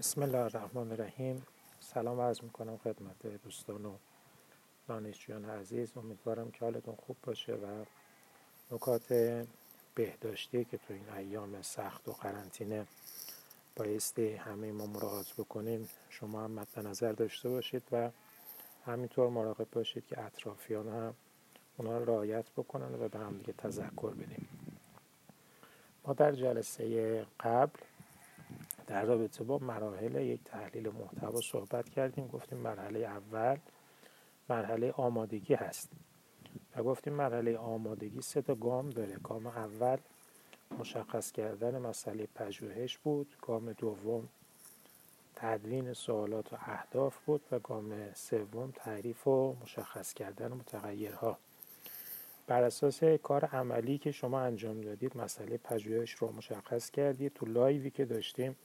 بسم الله الرحمن الرحیم. سلام عرض می‌کنم خدمت دوستان و دانشجویان عزیز. امیدوارم که حالتون خوب باشه و نکات بهداشتی که تو این ایام سخت و قرنطینه بایستی همه ما مراقبت بکنیم شما هم مد نظر داشته باشید و همینطور مراقب باشید که اطرافیان هم اونا رعایت بکنن و به هم دیگه تذکر بدیم. ما در جلسه قبل در رابطه با مراحل یک تحلیل محتوا صحبت کردیم گفتیم مرحله اول مرحله آمادگی هست. و گفتیم مرحله آمادگی سه تا گام داره. گام اول مشخص کردن مسئله پژوهش بود. گام دوم تدوین سوالات و اهداف بود. و گام سوم تعریف و مشخص کردن متغیرها. بر اساس کار عملی که شما انجام دادید مسئله پژوهش رو مشخص کردید. تو live ی که داشتیم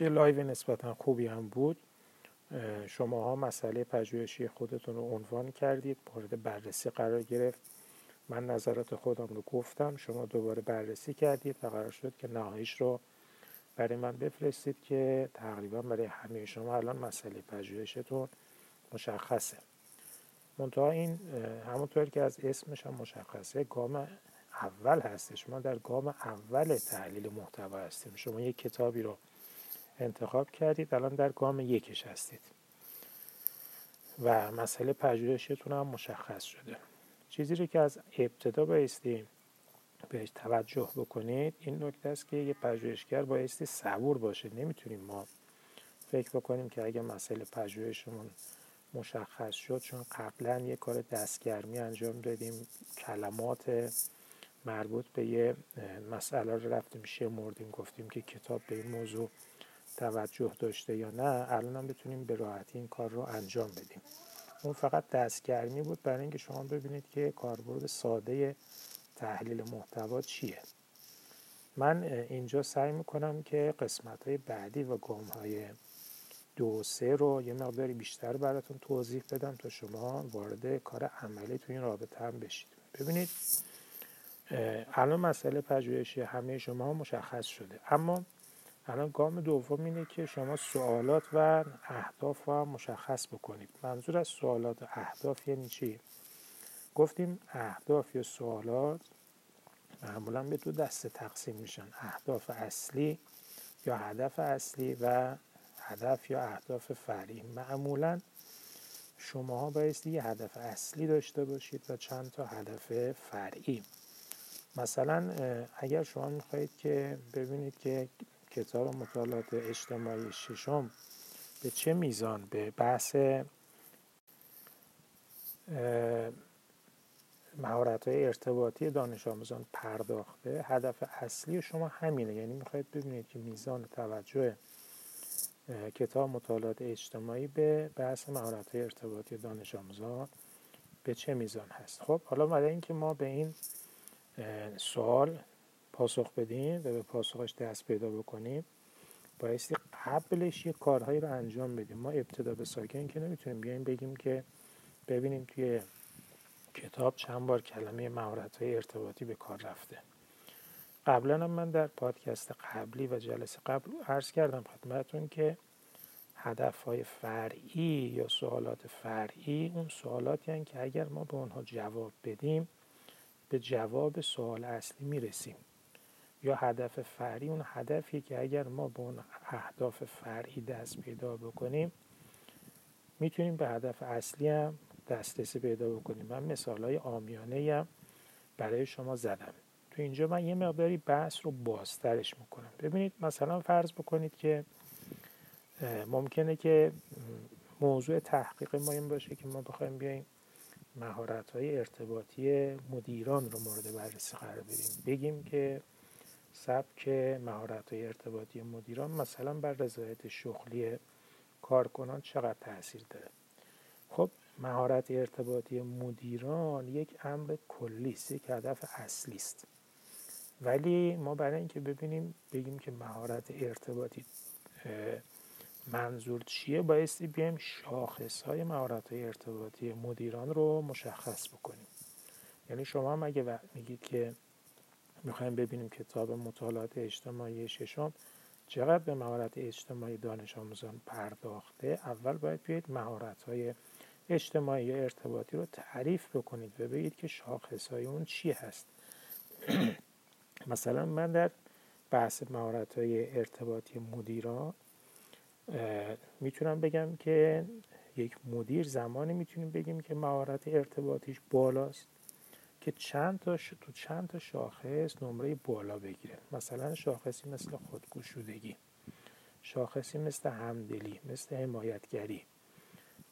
که live نسبتا خوبی هم بود شماها مسئله پژوهشی خودتون رو عنوان کردید مورد بررسی قرار گرفت. من نظرات خودم رو گفتم شما دوباره بررسی کردید و قرار شد که نهاییش رو برای من بفرستید که تقریبا برای همه شما الان مسئله پژوهشتون مشخصه. منتها این همونطور که از اسمش هم مشخصه گام اول هستش. ما در گام اول تحلیل محتوا هستیم. شما یک کتابی رو انتخاب کردید الان در گام یکش هستید. و مسئله پژوهشتون هم مشخص شده. چیزی رو که از ابتدا بایستی بهش توجه بکنید این نکته است که یه پژوهشگر بایستی صبور باشه. نمی‌تونیم ما فکر بکنیم که اگه مسئله پژوهشمون مشخص شد چون قبلا یه کار دستگرمی انجام دادیم کلمات مربوط به یه مسئله رو رفتیم شمردیم گفتیم که کتاب به این موضوع توجه داشته یا نه الان هم بتونیم به راحتی این کار رو انجام بدیم. اون فقط دستگرمی بود برای اینکه شما ببینید که کاربرد ساده تحلیل محتوا چیه. من اینجا سعی می‌کنم که قسمت های بعدی و گام های دو سه رو یه مقداری بیشتر براتون توضیح بدم تا شما وارد کار عملی تو این رابطه هم بشید. ببینید الان مسئله پژوهشی همه شما مشخص شده. اما الان گام دوم اینه که شما سوالات و اهداف رو مشخص بکنید. منظور از سوالات و اهداف یعنی چی؟ گفتیم اهداف یا سوالات معمولا به دو دسته تقسیم میشن. اهداف اصلی یا هدف اصلی و هدف یا اهداف فرعی معمولا شماها بایستی یه هدف اصلی داشته باشید و چند تا هدف فرعی مثلا اگر شما می‌خواهید که ببینید که کتاب مطالعات اجتماعی ششم به چه میزان به بحث مهارت های ارتباطی دانش آموزان پرداخته هدف اصلی شما همینه. یعنی می‌خواید ببینید که میزان توجه کتاب مطالعات اجتماعی به بحث مهارت های ارتباطی دانش آموزان به چه میزان هست. خب حالا برای اینکه ما به این سوال پاسخ بدیم و به پاسخش دست پیدا بکنیم. بایستی قبلش یه کارهایی رو انجام بدیم. ما ابتدا به ساکن که نمی‌تونیم بیایم بگیم که ببینیم توی کتاب چند بار کلمه مهارت های ارتباطی به کار رفته. قبلا هم من در پادکست قبلی و جلسه قبل عرض کردم خدمتون که هدف های فرعی یا سوالات فرعی اون سوالاتی هن که اگر ما به اونها جواب بدیم به جواب سوال اصلی می‌رسیم. یا هدف فرعی اون هدفی که اگر ما به اون اهداف فرعی دست پیدا بکنیم می‌تونیم به هدف اصلی هم دسترسی پیدا بکنیم. من مثال های آمیانه هم برای شما زدم. تو اینجا من یه مقداری بحث رو بازترش می‌کنم. ببینید مثلا فرض بکنید که ممکنه که موضوع تحقیق ما این باشه که ما بخوایم بیایم مهارت های ارتباطی مدیران رو مورد بررسی قرار بدیم. بگیم که سبک مهارت های ارتباطی مدیران مثلا بر رضایت شغلی کارکنان چقدر تاثیر داره؟ خب مهارت ارتباطی مدیران یک امر کلی است یک هدف اصلی است. ولی ما برای اینکه ببینیم بگیم که مهارت ارتباطی منظور چیه بایستی بیایم شاخص های مهارت های ارتباطی مدیران رو مشخص بکنیم. یعنی شما هم اگه میگید که می‌خوایم ببینیم کتاب مطالعات اجتماعی ششم چقدر به مهارت اجتماعی دانش آموزان پرداخته. اول باید بیاید مهارت های اجتماعی یا ارتباطی رو تعریف بکنید و بگید که شاخص های اون چی هست. مثلا من در بحث مهارت های ارتباطی مدیران می‌تونم بگم که یک مدیر زمانی می‌تونیم بگیم که مهارت ارتباطیش بالاست. که چند تا تو چند تا شاخص نمره بالا بگیره. مثلا شاخصی مثل خودگوشودگی شاخصی مثل همدلی مثل حمایتگری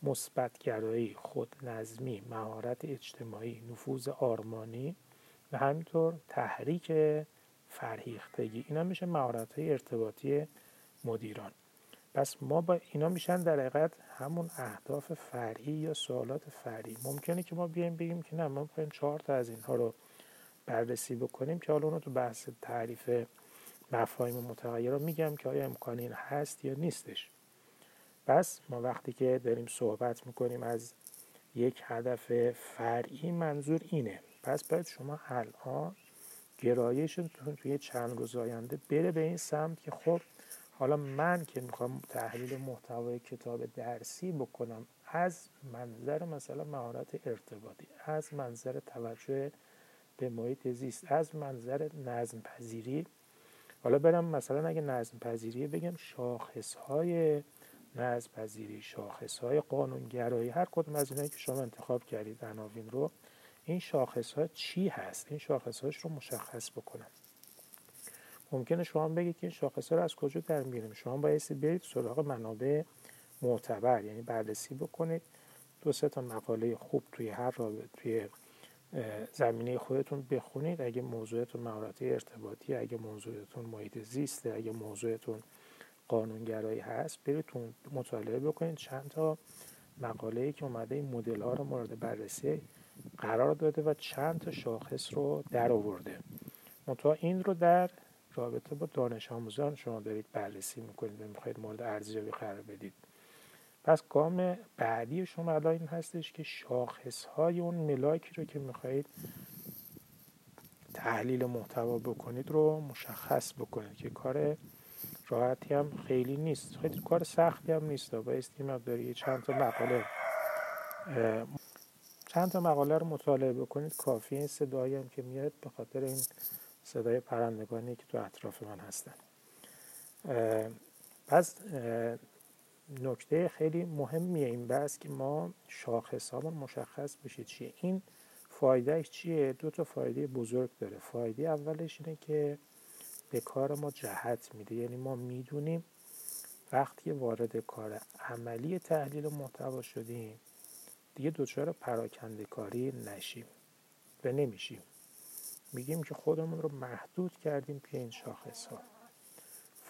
مثبتگرایی خودنظمی مهارت اجتماعی نفوذ آرمانی و همینطور تحریک فرهیختگی. اینا میشه مهارت های ارتباطی مدیران. پس ما با اینا میشن در حقیقت همون اهداف فرعی یا سوالات فرعی. ممکنه که ما بیایم بگیم که نه ما می‌خوایم چهار تا از اینها رو بررسی بکنیم که حالا اونو تو بحث تعریف مفاهیم متغیر رو میگم که آیا امکان این هست یا نیستش. پس ما وقتی که داریم صحبت می‌کنیم از یک هدف فرعی منظور اینه. پس باید شما الان گرایشتون توی چند روز آینده بره به این سمت که خب حالا من که می‌خوام تحلیل محتوای کتاب درسی بکنم از منظر مثلا مهارت ارتباطی از منظر توجه به محیط زیست از منظر نظم پذیری حالا برم مثلا اگه نظم پذیری بگم شاخص های نظم پذیری شاخص های قانونگرایی هر کدوم از اینایی که شما انتخاب کردید عناوین رو این شاخص ها چی هست؟ این شاخص هاش رو مشخص بکنم. ممکنه شما بگید که این شاخص رو از کجا در میاریم؟ شما بایستی برید سراغ منابع معتبر یعنی بررسی بکنید. دو سه تا مقاله خوب توی هر رابطه توی زمینه خودتون بخونید. اگه موضوعتون مهارت ارتباطی اگه موضوعتون محیط زیسته اگه موضوعتون قانونگرایی هست برید مطالعه بکنید. چند تا مقاله ای که اومده این مدل ها رو مورد بررسی قرار داده و چند تا شاخص رو در آورده. این رو در رابطه با دانش آموزان شما دارید بررسی می‌کنید و می‌خواید مورد ارزیابی قرار بدید. پس گام بعدی شما الان این هستش که شاخص های اون ملاکی رو که می‌خواهید تحلیل محتوا بکنید رو مشخص بکنید که کار راحتی هم خیلی نیست. خیلی کار سختی هم نیست. بایستی مقداری چند تا مقاله چند تا مقاله رو مطالعه بکنید. کافی این صدایی هم که میاد به خاطر این صدای پرندگانی که تو اطراف من هستن. پس نکته خیلی مهمیه این بحث که ما شاخص مشخص بشه چیه. این فایدهش چیه؟ دو تا فایده بزرگ داره. فایده اولش اینه که به کار ما جهت میده. یعنی ما می‌دونیم وقتی وارد کار عملی تحلیل محتوا شدیم دیگه دچار پراکنده کاری نشیم و نمیشیم. میگیم که خودمون رو محدود کردیم که این شاخص ها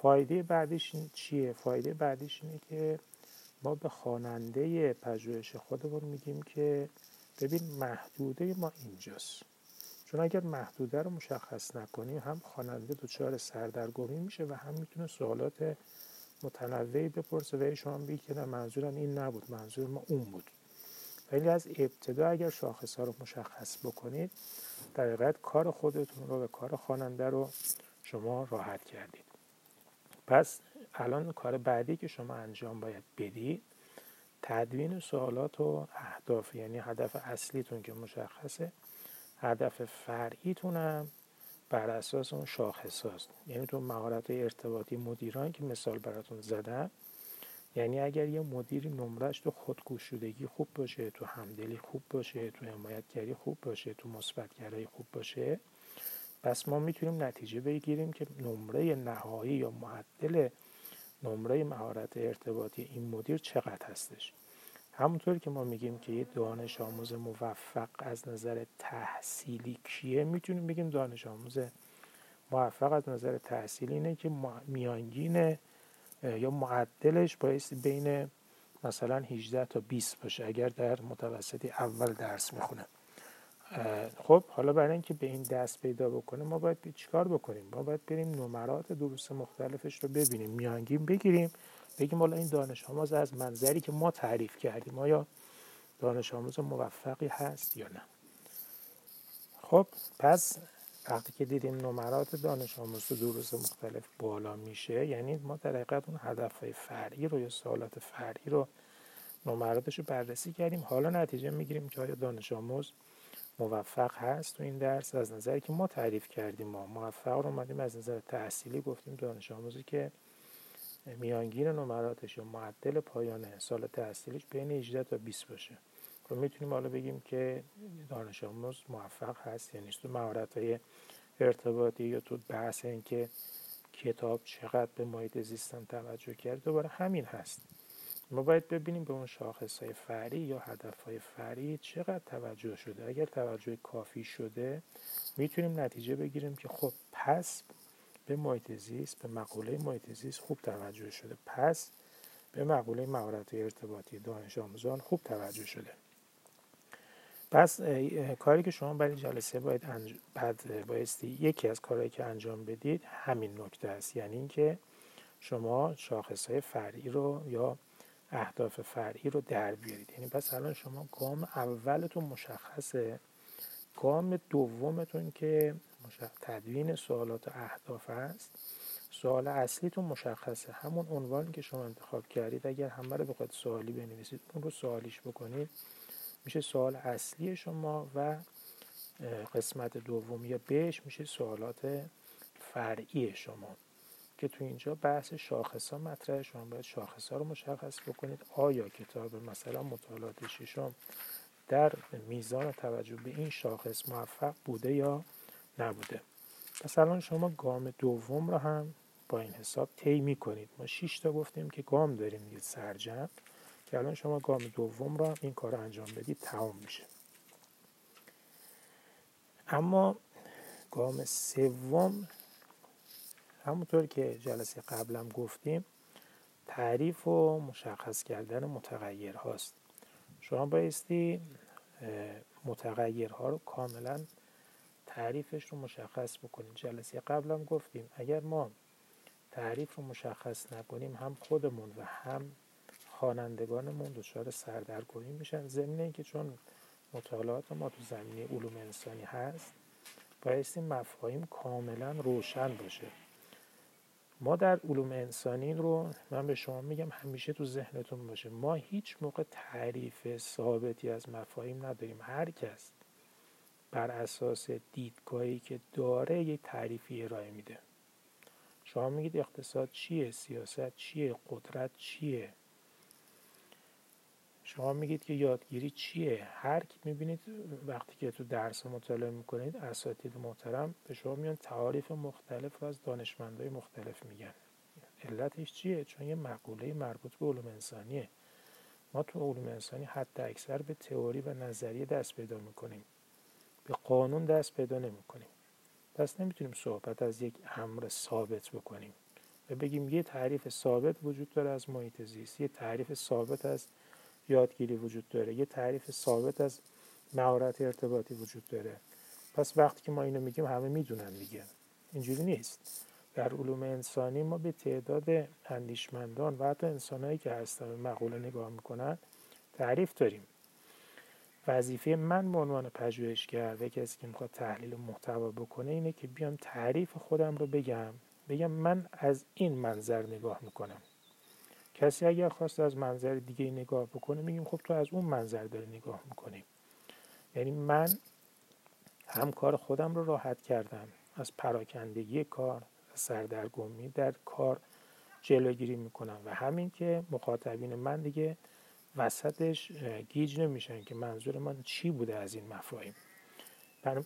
فایده بعدش چیه؟ فایده بعدش اینه که ما به خواننده پژوهش خودمون میگیم که ببین محدوده ما اینجاست. چون اگر محدوده رو مشخص نکنیم هم خواننده دچار سردرگمی میشه و هم می‌تونه سوالات متنوعی بپرسه و شما بگید که منظورم این نبود منظور ما اون بود. ولی از ابتدا اگر شاخص ها رو مشخص بکنید در کار خودتون رو و کار خواننده رو شما راحت کردید. پس الان کار بعدی که شما انجام باید بدید تدوین سوالات و اهداف یعنی هدف اصلیتون که مشخصه هدف فرعیتون هم بر اساس اون شاخص هاست یعنی تو مهارت ارتباطی مدیران که مثال براتون زدم یعنی اگر یه مدیری نمرش تو خودگوشودگی خوب باشه تو همدلی خوب باشه تو حمایتگری خوب باشه تو مثبتگرایی خوب باشه پس ما می‌تونیم نتیجه بگیریم که نمره نهایی یا معدل نمره مهارت ارتباطی این مدیر چقدر هستش. همونطور که ما میگیم که یه دانش آموز موفق از نظر تحصیلی کیه؟ می‌تونیم بگیم دانش آموز موفق از نظر تحصیلی اینه که میانگین یا معدلش بایستی بین مثلا 18 تا 20 باشه اگر در متوسطی اول درس می‌خونه. خب حالا برای اینکه به این دست پیدا بکنه ما باید چیکار بکنیم؟ ما باید بریم نمرات دروس مختلفش رو ببینیم میانگین بگیریم بگیم حالا این دانش آموز از منظری که ما تعریف کردیم آیا دانش آموز موفقی هست یا نه؟ خب پس وقتی که دیدیم نمرات دانش آموز تو دروس مختلف بالا میشه یعنی ما در حقیقت اون هدف فرعی رو یا سوالات فرعی رو نمراتش رو بررسی کردیم. حالا نتیجه می‌گیریم که آیا دانش آموز موفق هست تو این درس؟ از نظری که ما تعریف کردیم ما موفق رو اومدیم از نظر تحصیلی گفتیم دانش آموزی که میانگین نمراتش یا معدل پایان سال تحصیلیش بین 18 تا 20 باشه. رو خب می‌تونیم حالا بگیم که دانش آموز موفق هست یعنی تو مهارت های ارتباطی یا تو بحث اینکه کتاب چقدر به محیط زیستن توجه کرد دوباره همین هست. ما باید ببینیم به اون شاخص های فری یا هدف های فری چقدر توجه شده. اگر توجه کافی شده می‌تونیم نتیجه بگیریم که خب پس به محیط زیست به مقوله محیط زیست خوب توجه شده. پس به مقوله مهارت ارتباطی دانش آموزان خوب توجه شده. پس کاری که شما برای جلسه باید انج... بعد بایستی یکی از کارهایی که انجام بدید همین نکته است. یعنی اینکه شما شاخص های فرعی رو یا اهداف فرعی رو در بیارید. یعنی پس الان شما گام اولتون مشخصه گام دومتون که تدوین سوالات و اهداف است. سوال اصلیتون مشخصه. همون عنوانی که شما انتخاب کردید اگر همه رو بخواید سوالی بنویسید اون رو سوالیش بکنید. میشه سوال اصلی شما و قسمت دوم یا بهش میشه سوالات فرعی شما. که تو اینجا بحث شاخص ها مطرح شما باید شاخص ها رو مشخص بکنید. آیا کتاب مثلا مطالعات ششم در میزان توجه به این شاخص موفق بوده یا نبوده؟ پس الان شما گام دوم رو هم با این حساب طی کنید ما 6 تا گفتیم که گام داریم دیگه سرجم که الان شما گام دوم را این کار رو انجام بدید تمام میشه. اما گام سوم همونطور که جلسه قبلم گفتیم تعریف و مشخص کردن متغیر هاست شما بایستی متغیرها رو کاملا تعریفش رو مشخص بکنیم جلسه قبلم گفتیم اگر ما تعریف رو مشخص نکنیم هم خودمون و هم خوانندگانمون دچار سردرگمی میشن. ضمن اینکه چون مطالعات ما تو زمینه علوم انسانی هست بایستی مفاهیم کاملا روشن باشه. ما در علوم انسانی رو من به شما میگم همیشه تو ذهنتون باشه. ما هیچ موقع تعریف ثابتی از مفاهیم نداریم. هر کس بر اساس دیدگاهی که داره یک تعریفی ارائه میده. شما میگید اقتصاد چیه؟ سیاست چیه؟ قدرت چیه؟ شما میگید که یادگیری چیه؟ هر کی می‌بینید وقتی که تو درس مطالعه می‌کنید اساتید محترم به شما میان تعاریف مختلف از دانشمندای مختلف میگن. علتش چیه؟ چون یه مقوله مربوط به علوم انسانیه. ما تو علوم انسانی حتی اکثر به تئوری و نظریه دست پیدا می‌کنیم. به قانون دست پیدا نمی‌کنیم. پس نمی‌تونیم صحبت از یک امر ثابت بکنیم. و بگیم یه تعریف ثابت وجود داره از محیط زیست یه تعریف ثابت از یادگیری وجود داره یه تعریف ثابت از مهارت ارتباطی وجود داره. پس وقتی که ما اینو میگیم همه می‌دونن میگن اینجوری نیست. در علوم انسانی ما به تعداد اندیشمندان و حتی انسانهایی که هستن مقوله نگاه می‌کنن تعریف داریم. وظیفه من به عنوان پژوهشگر و کسی که می‌خواد تحلیل محتوا بکنه اینه که بیام تعریف خودم رو بگم. بگم من از این منظر نگاه می‌کنم. کسی اگر خواست از منظر دیگه نگاه بکنه میگیم خب تو از اون منظر داری نگاه می‌کنی. یعنی من هم کار خودم رو راحت کردم. از پراکندگی کار سردرگمی در کار جلوگیری می‌کنم و همین که مخاطبین من دیگه وسطش گیج نمیشن که منظور من چی بوده از این مفاهیم.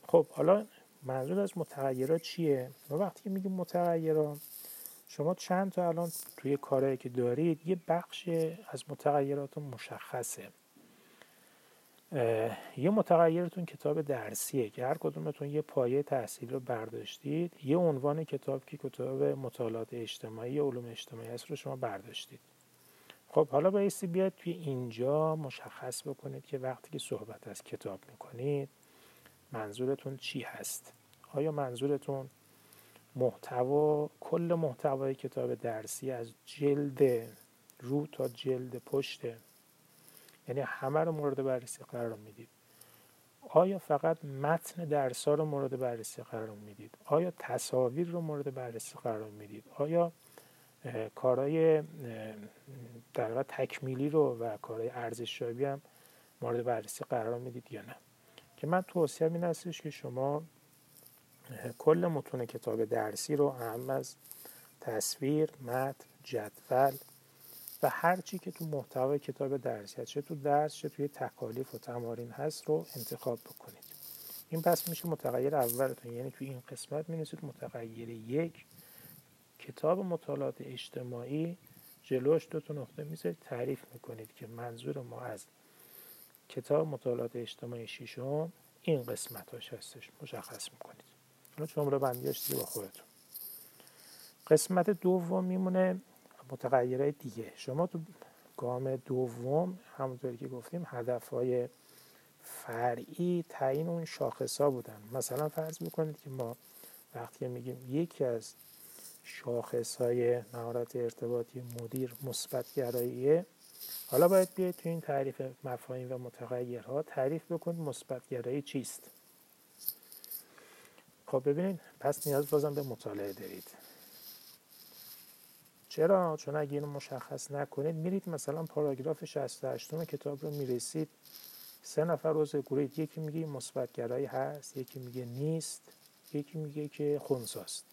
خب حالا منظور از متغیرات چیه؟ ما وقتی که میگیم متغیرات شما چند تا الان توی کارهایی که دارید یه بخش از متغیرات مشخصه. یه متغیرتون کتاب درسیه که هر کدومتون یه پایه تحصیل رو برداشتید. یه عنوان کتاب که کتاب مطالعات اجتماعی یا علوم اجتماعی هست رو شما برداشتید. خب حالا بایستی بیاد توی اینجا مشخص بکنید که وقتی که صحبت از کتاب می‌کنید منظورتون چی هست؟ آیا منظورتون محتوا کل محتوای کتاب درسی از جلد رو تا جلد پشته یعنی همه رو مورد بررسی قرار می‌دید. آیا فقط متن درس رو مورد بررسی قرار می‌دید؟ آیا تصاویر رو مورد بررسی قرار می‌دید؟ آیا کارهای در تکمیلی رو و کارهای ارزشیابی هم مورد بررسی قرار می‌دید یا نه؟ که من توصیه این هستش که شما کل متون کتاب درسی رو اهم از تصویر، متن، جدول و هر چی که تو محتوای کتاب درسی چه تو درس چه توی تکالیف و تمارین هست رو انتخاب بکنید. این پس میشه متغیر اولتون. یعنی توی این قسمت می متغیر یک. کتاب مطالعات اجتماعی جلوش دو تا نقطه می‌ذارید. تعریف می‌کنید که منظور ما از کتاب مطالعات اجتماعی ششم این قسمت هاش هستش. مشخص می‌کنید. حالا جمله بندیاش با خودتون. قسمت دوم میمونه متغیرهای دیگه. شما تو گام دوم همونطوری که گفتیم هدف های فرعی تعیین اون شاخص ها بودن. مثلا فرض بکنید که ما وقتی میگیم یکی از شاخص های مهارت ارتباطی مدیر مثبت گراییه حالا باید بیاید تو این تعریف مفاهیم و متغیرها تعریف بکنید مثبت گرایی چیست. خب ببینید پس نیاز بازم به مطالعه دارید. چرا؟ چون اگه اینو مشخص نکنید میرید مثلا پاراگراف 68 کتاب رو می‌رسید. سه نفر روز گروه یکی میگه مثبتگرایی هست یکی میگه نیست یکی میگه که خونساست.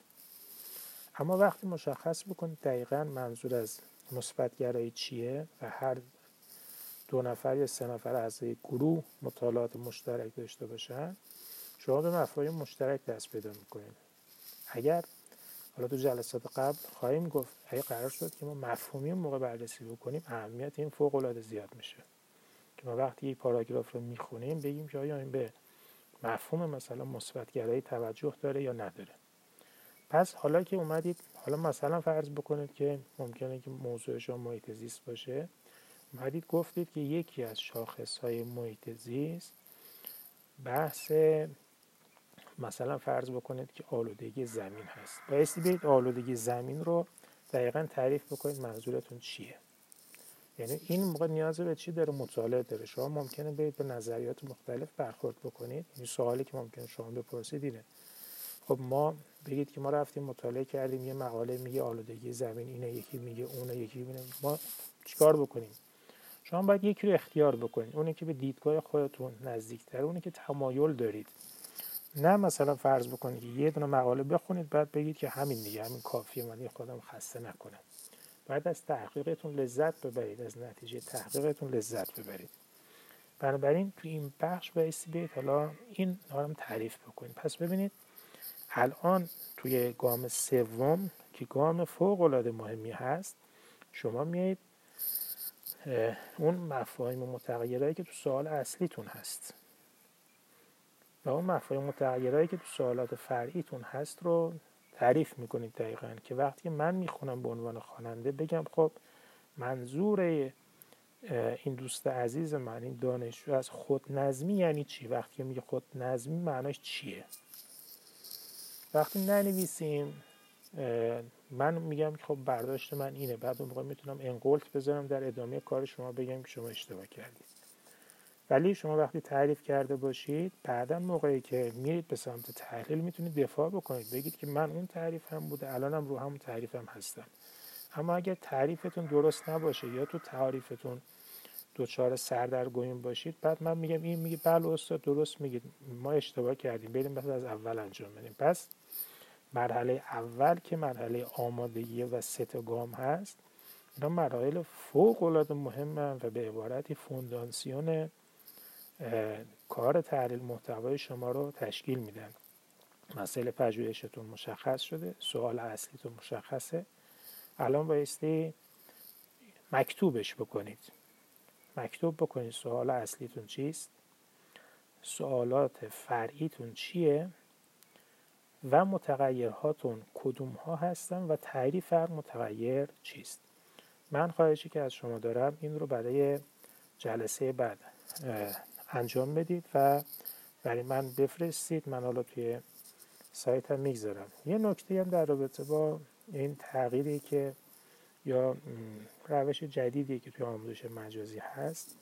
اما وقتی مشخص بکنید دقیقا منظور از مثبتگرایی چیه و هر دو نفر یا سه نفر اعضای گروه مطالعات مشترک داشته باشن شما به مفاهیم مشترک دست پیدا می‌کنید اگر حالا تو جلسات قبل خواهیم گفت اگه قرار شد که ما مفهومی موقع بررسی بکنیم اهمیت این فوق العاده زیاد میشه. که ما وقتی یک پاراگراف رو می‌خونیم بگیم که آیا این به مفهوم مثلا مثبتگرایی توجه داره یا نداره. پس حالا که اومدید حالا مثلا فرض بکنید که ممکنه که موضوع شما محیط زیست باشه. اومدید گفتید که یکی از شاخص های محیط زیست بحث مثلا فرض بکنید که آلودگی زمین هست. بایستی برید آلودگی زمین رو دقیقا تعریف بکنید منظورتون چیه. یعنی این موقع نیاز به چی داره؟ مطالعه داره. شما ممکنه برید به نظریات مختلف برخورد بکنید. این سوالی که ممکنه شما بپرسید اینه. خب ما بگید که ما رفتیم مطالعه کردیم یه مقاله میگه آلودگی زمین اینه یکی میگه اونه یکی میگه ما چیکار بکنیم؟ شما باید یکی رو اختیار بکنید. اونی که به دیدگاه خودتون نزدیکتر اونی که تمایل دارید. نه مثلا فرض بکنید یه دونه مقاله بخونید بعد بگید که همین دیگه همین کافیه من خودم خسته نکنم باید از تحقیقتون لذت ببرید از نتیجه تحقیقتون لذت ببرید. بنابراین تو این بخش بایستی بیاید حالا این هم تعریف بکنید. پس ببینید الان توی گام سوم که گام فوق العاده مهمی هست شما میایید اون مفاهیم متغیرهایی که تو سوال اصلیتون هست. و اون مفاهیم متغیرهایی که تو سوالات فرعیتون هست رو تعریف می‌کنید دقیقا که وقتی من می‌خونم به عنوان خواننده بگم خب منظور این دوست عزیز من این دانشجو از خود نظمی یعنی چی؟ وقتی میگه خود نظمی معناش چیه؟ وقتی ننویسیم من میگم که خب برداشت من اینه بعد اون می‌تونم انقلت بذارم در ادامه کار شما بگم که شما اشتباه کردید. ولی شما وقتی تعریف کرده باشید بعدا موقعی که میرید به سمت تحلیل می‌تونید دفاع بکنید. بگید که من اون تعریف هم بوده الانم رو همون هم هستم. اما اگر تعریفتون درست نباشه یا تو تعریفتون دوچار سردرگمین باشید بعد من میگم این میگه بله استاد درست میگید. ما اشتباه کردیم. بریم بعد از اول انجام بدیم. پس مرحله اول که مرحله آمادگی و ست گام هست اینا مراحل فوق العاده مهمن و به عبارتی فونداسیون کار تحلیل محتوای شما رو تشکیل میدن. مسئله پژوهشتون مشخص شده سوال اصلیتون مشخصه. الان بایستی مکتوبش بکنید. مکتوب بکنید سوال اصلیتون چیست سوالات فرعیتون چیه و متغیرهاتون کدوم ها هستن و تعریف هر متغیر چیست. من خواهشی که از شما دارم این رو برای جلسه بعد انجام بدید و برای من بفرستید. من حالا توی سایت هم می‌گذارم. یه نکته هم در رابطه با این تغییری که یا روش جدیدی که توی آموزش مجازی هست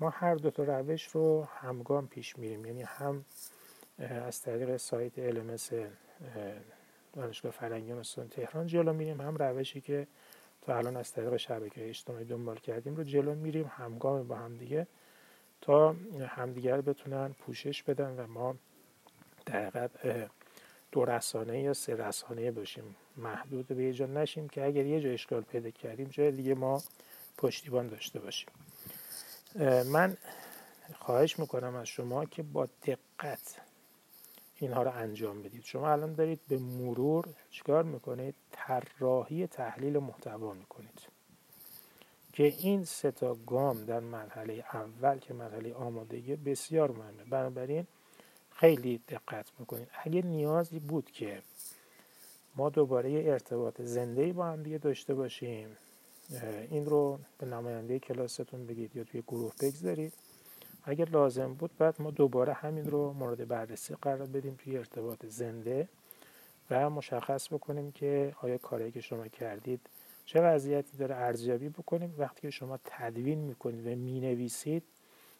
ما هر دو تا روش رو همگام پیش میریم. یعنی هم از طریق سایت LMS دانشگاه فرنگی استان تهران جلو میریم. هم روشی که تا الان از طریق شبکه اجتماعی دنبال کردیم رو جلو میریم. همگام با همدیگه تا همدیگر بتونن پوشش بدن و ما در حقیقت دو رسانه یا سه رسانه باشیم محدود به یه جا نشیم که اگر یه جا اشکال پیدا کردیم جای دیگه ما پشتیبان داشته باشیم. من خواهش می‌کنم از شما که با دقت اینها رو انجام بدید. شما الان دارید به مرور چیکار می‌کنید؟ طراحی تحلیل محتوا می‌کنید. که این سه تا گام در مرحله اول که مرحله آمادگی بسیار مهمه. بنابراین خیلی دقت می‌کنید اگه نیازی بود که ما دوباره ارتباط زنده با هم دیگه داشته باشیم این رو به نماینده کلاستون بگید یا توی گروه بگذارید. اگر لازم بود بعد ما دوباره همین رو مورد بررسی قرار بدیم توی ارتباط زنده و مشخص بکنیم که آیا کاری که شما کردید چه وضعیتی داره ارزیابی بکنیم؟ وقتی که شما تدوین می‌کنید و می‌نویسید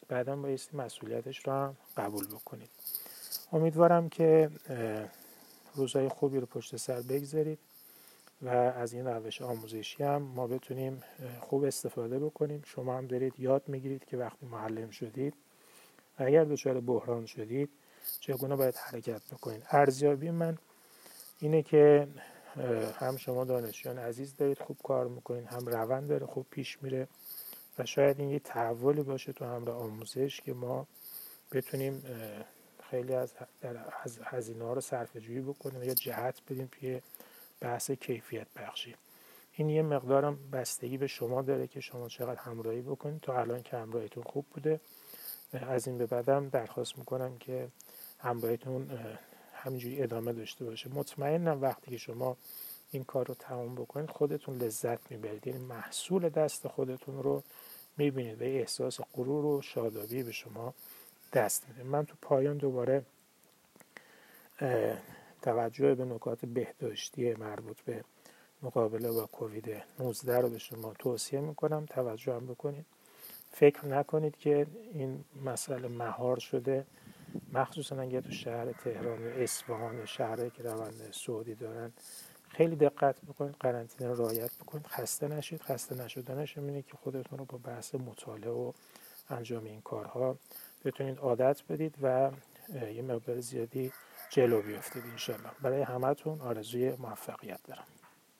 بعدا بایستی مسئولیتش رو هم قبول بکنید. امیدوارم که روزهای خوبی رو پشت سر بگذارید و از این روش آموزشی هم ما بتونیم خوب استفاده بکنیم. شما هم دارید یاد می‌گیرید که وقتی معلم شدید و اگر دچار بحران شدید چگونه باید حرکت بکنید؟ ارزیابی من اینه که هم شما دانشجویان عزیز دارید خوب کار می‌کنید هم روند داره خوب پیش میره و شاید این یه تحولی باشه تو همراه آموزش که ما بتونیم خیلی از هزینه ها رو صرف جویی بکنیم یا جهت بدیم توی بحث کیفیت بخشی. این یه مقدارم بستگی به شما داره که شما چقدر همراهی بکنید. تا الان که همراهیتون خوب بوده از این به بعدم درخواست می‌کنم که همراهیتون همینجوری ادامه داشته باشه. مطمئنم وقتی که شما این کار رو تمام بکنید خودتون لذت می‌برید. یعنی محصول دست خودتون رو می‌بینید و احساس غرور و شادابی به شما دست میده. من تو پایان دوباره توجه به نکات بهداشتی مربوط به مقابله با کووید 19 رو به شما توصیه می‌کنم. توجه هم بکنید. فکر نکنید که این مسئله مهار شده. مخصوصا اگر تو شهر تهران و اصفهان شهرهایی که روند سعودی دارن خیلی دقت بکنید قرنطینه رو رعایت بکنید. خسته نشید. خسته نشدنش اینه که خودتون رو با بحث مطالعه و انجام این کارها بتونید عادت بدید و یه مقدار زیادی جلو بیفتید انشالله برای همتون آرزوی موفقیت دارم.